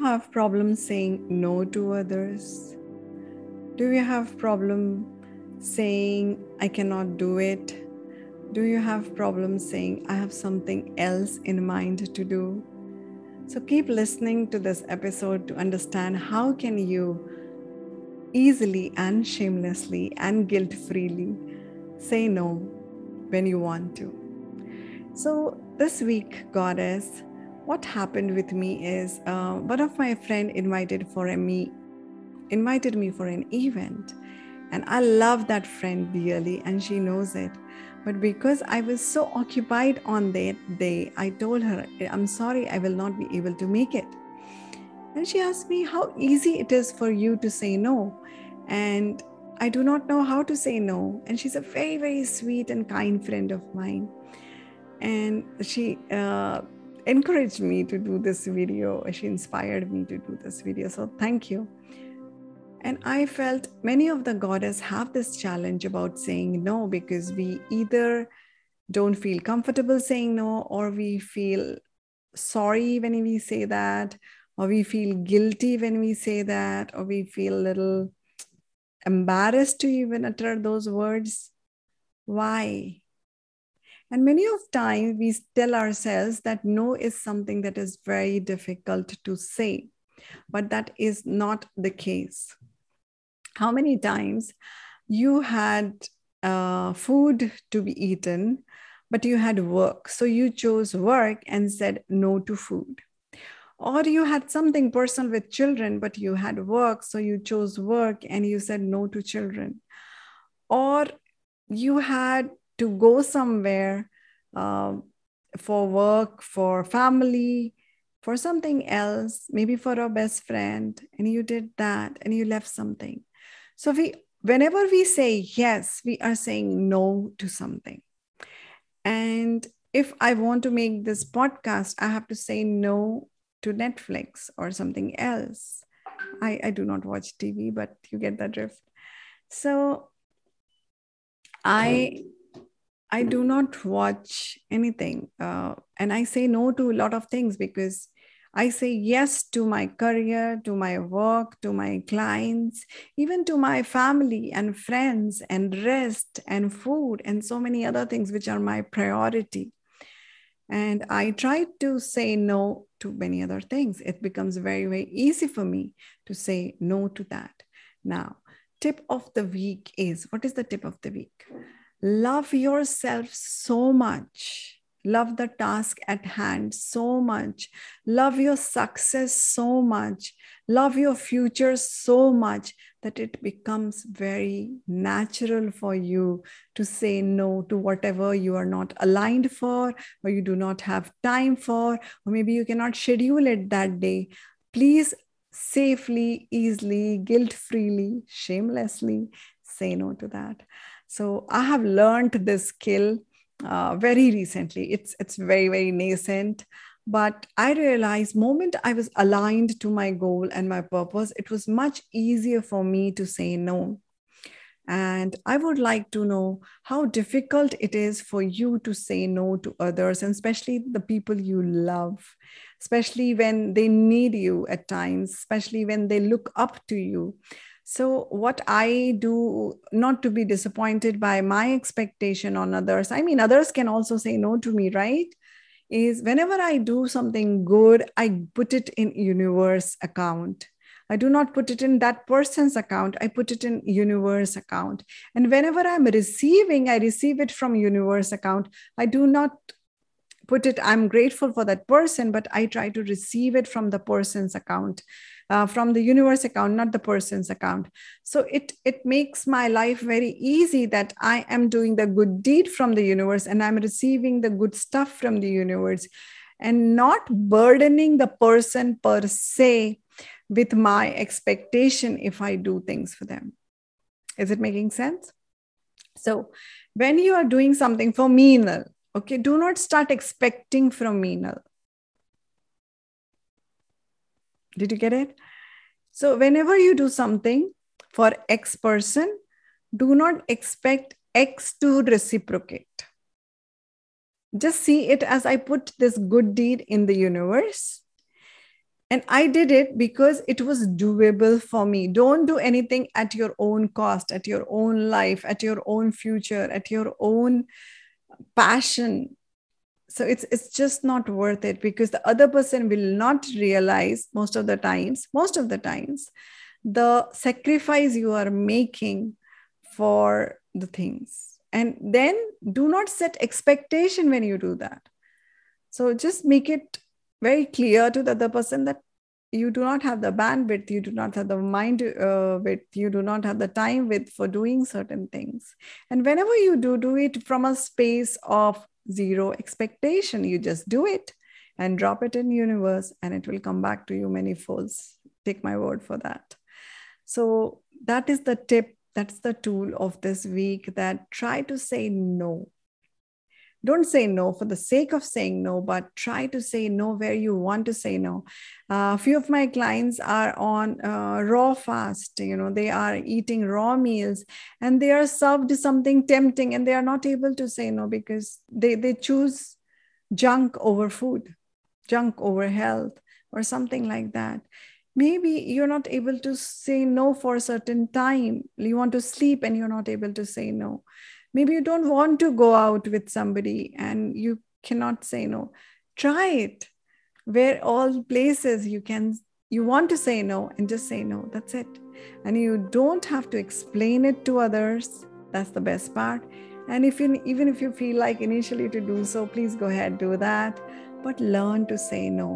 have problems saying no to others? Do you have problem saying I cannot do it? Do you have problems saying I have something else in mind to do? So keep listening to this episode to understand how can you easily and shamelessly and guilt freely say no when you want to. So this week, goddess, what happened with me is uh, one of my friend invited for me invited me for an event. And i love that friend dearly and she knows it. But because i was so occupied on that day i told her i'm sorry i will not be able to make it. And she asked me how easy it is for you to say no. And i do not know how to say no. And she's a very very sweet and kind friend of mine. And she uh, encouraged me to do this video. She inspired me to do this video. So thank you. And I felt many of the goddess have this challenge about saying no because we either don't feel comfortable saying no or we feel sorry when we say that or we feel guilty when we say that or we feel a little embarrassed to even utter those words why and many of times we tell ourselves that no is something that is very difficult to say, but that is not the case. How many times you had uh, food to be eaten, but you had work. So you chose work and said no to food. Or you had something personal with children, but you had work. So you chose work and you said no to children. Or you had to go somewhere um, for work, for family, for something else, maybe for a best friend, and you did that and you left something. So we whenever we say yes, we are saying no to something. And if I want to make this podcast, I have to say no to Netflix or something else. I, I do not watch TV, but you get the drift. So I I do not watch anything. Uh, and I say no to a lot of things because I say yes to my career, to my work, to my clients, even to my family and friends, and rest and food, and so many other things which are my priority. And I try to say no to many other things. It becomes very, very easy for me to say no to that. Now, tip of the week is what is the tip of the week? Love yourself so much. Love the task at hand so much. Love your success so much. Love your future so much that it becomes very natural for you to say no to whatever you are not aligned for or you do not have time for or maybe you cannot schedule it that day. Please safely easily guilt freely shamelessly say no to that so I have learned this skill uh, very recently. It's it's very very nascent, but I realized moment I was aligned to my goal and my purpose, it was much easier for me to say no. And I would like to know how difficult it is for you to say no to others, and especially the people you love, especially when they need you at times, especially when they look up to you. So, what I do not to be disappointed by my expectation on others, I mean, others can also say no to me, right? Is whenever I do something good, I put it in universe account. I do not put it in that person's account. I put it in universe account. And whenever I'm receiving, I receive it from universe account. I do not put it, I'm grateful for that person, but I try to receive it from the person's account uh, from the universe account not the person's account. So it it makes my life very easy that i am doing the good deed from the universe and i'm receiving the good stuff from the universe and not burdening the person per se with my expectation if i do things for them. Is it making sense? So when you are doing something for Meenal, okay do not start expecting from me now Did you get it? So, whenever you do something for X person, do not expect X to reciprocate. Just see it as I put this good deed in the universe. and i did it because it was doable for me don't do anything at your own cost at your own life at your own future at your own passion. So it's it's just not worth it because the other person will not realize most of the times most of the times the sacrifice you are making for the things. And then do not set expectation when you do that. So just make it very clear to the other person that you do not have the bandwidth, you do not have the mind uh, width, you do not have the time with for doing certain things. And whenever you do, do it from a space of zero expectation. You just do it and drop it in universe, and it will come back to you many folds. Take my word for that. So that is the tip. That's the tool of this week. That try to say no don't say no for the sake of saying no but try to say no where you want to say no. Uh, a few of my clients are on uh, raw fast you know they are eating raw meals and they are served something tempting and they are not able to say no because they they choose junk over food junk over health or something like that. Maybe you're not able to say no for a certain time. You want to sleep and you're not able to say no maybe you don't want to go out with somebody and you cannot say no. Try it. Where all places you can you want to say no and just say no. That's it. And you don't have to explain it to others. That's the best part. And if you even if you feel like initially to do so please go ahead do that. But learn to say no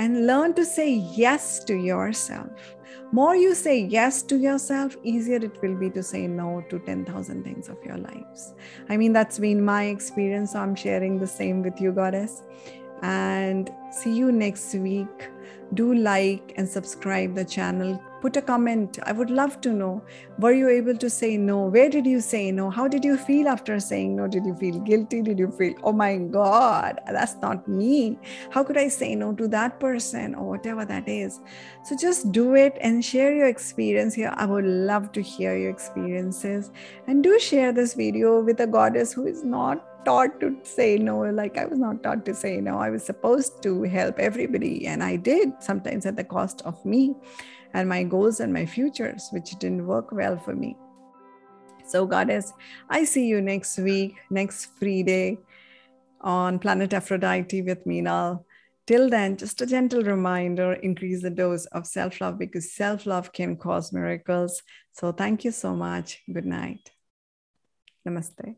and learn to say yes to yourself. More you say yes to yourself easier it will be to say no to 10000 things of your lives. I mean that's been my experience. So i'm sharing the same with you goddess. And see you next week do like and subscribe the channel. Put a comment. I would love to know. Were you able to say no? Where did you say no? How did you feel after saying no? Did you feel guilty? Did you feel oh my god that's not me. How could i say no to that person or whatever that is? So just do it and share your experience here. I would love to hear your experiences. And do share this video with a goddess who is not taught to say no like i was not taught to say no i was supposed to help everybody and i did sometimes at the cost of me and my goals and my futures, which didn't work well for me. So, Goddess, I see you next week, next free day on Planet Aphrodite with Meenal. Till then, just a gentle reminder increase the dose of self love because self love can cause miracles. So, thank you so much. Good night. Namaste.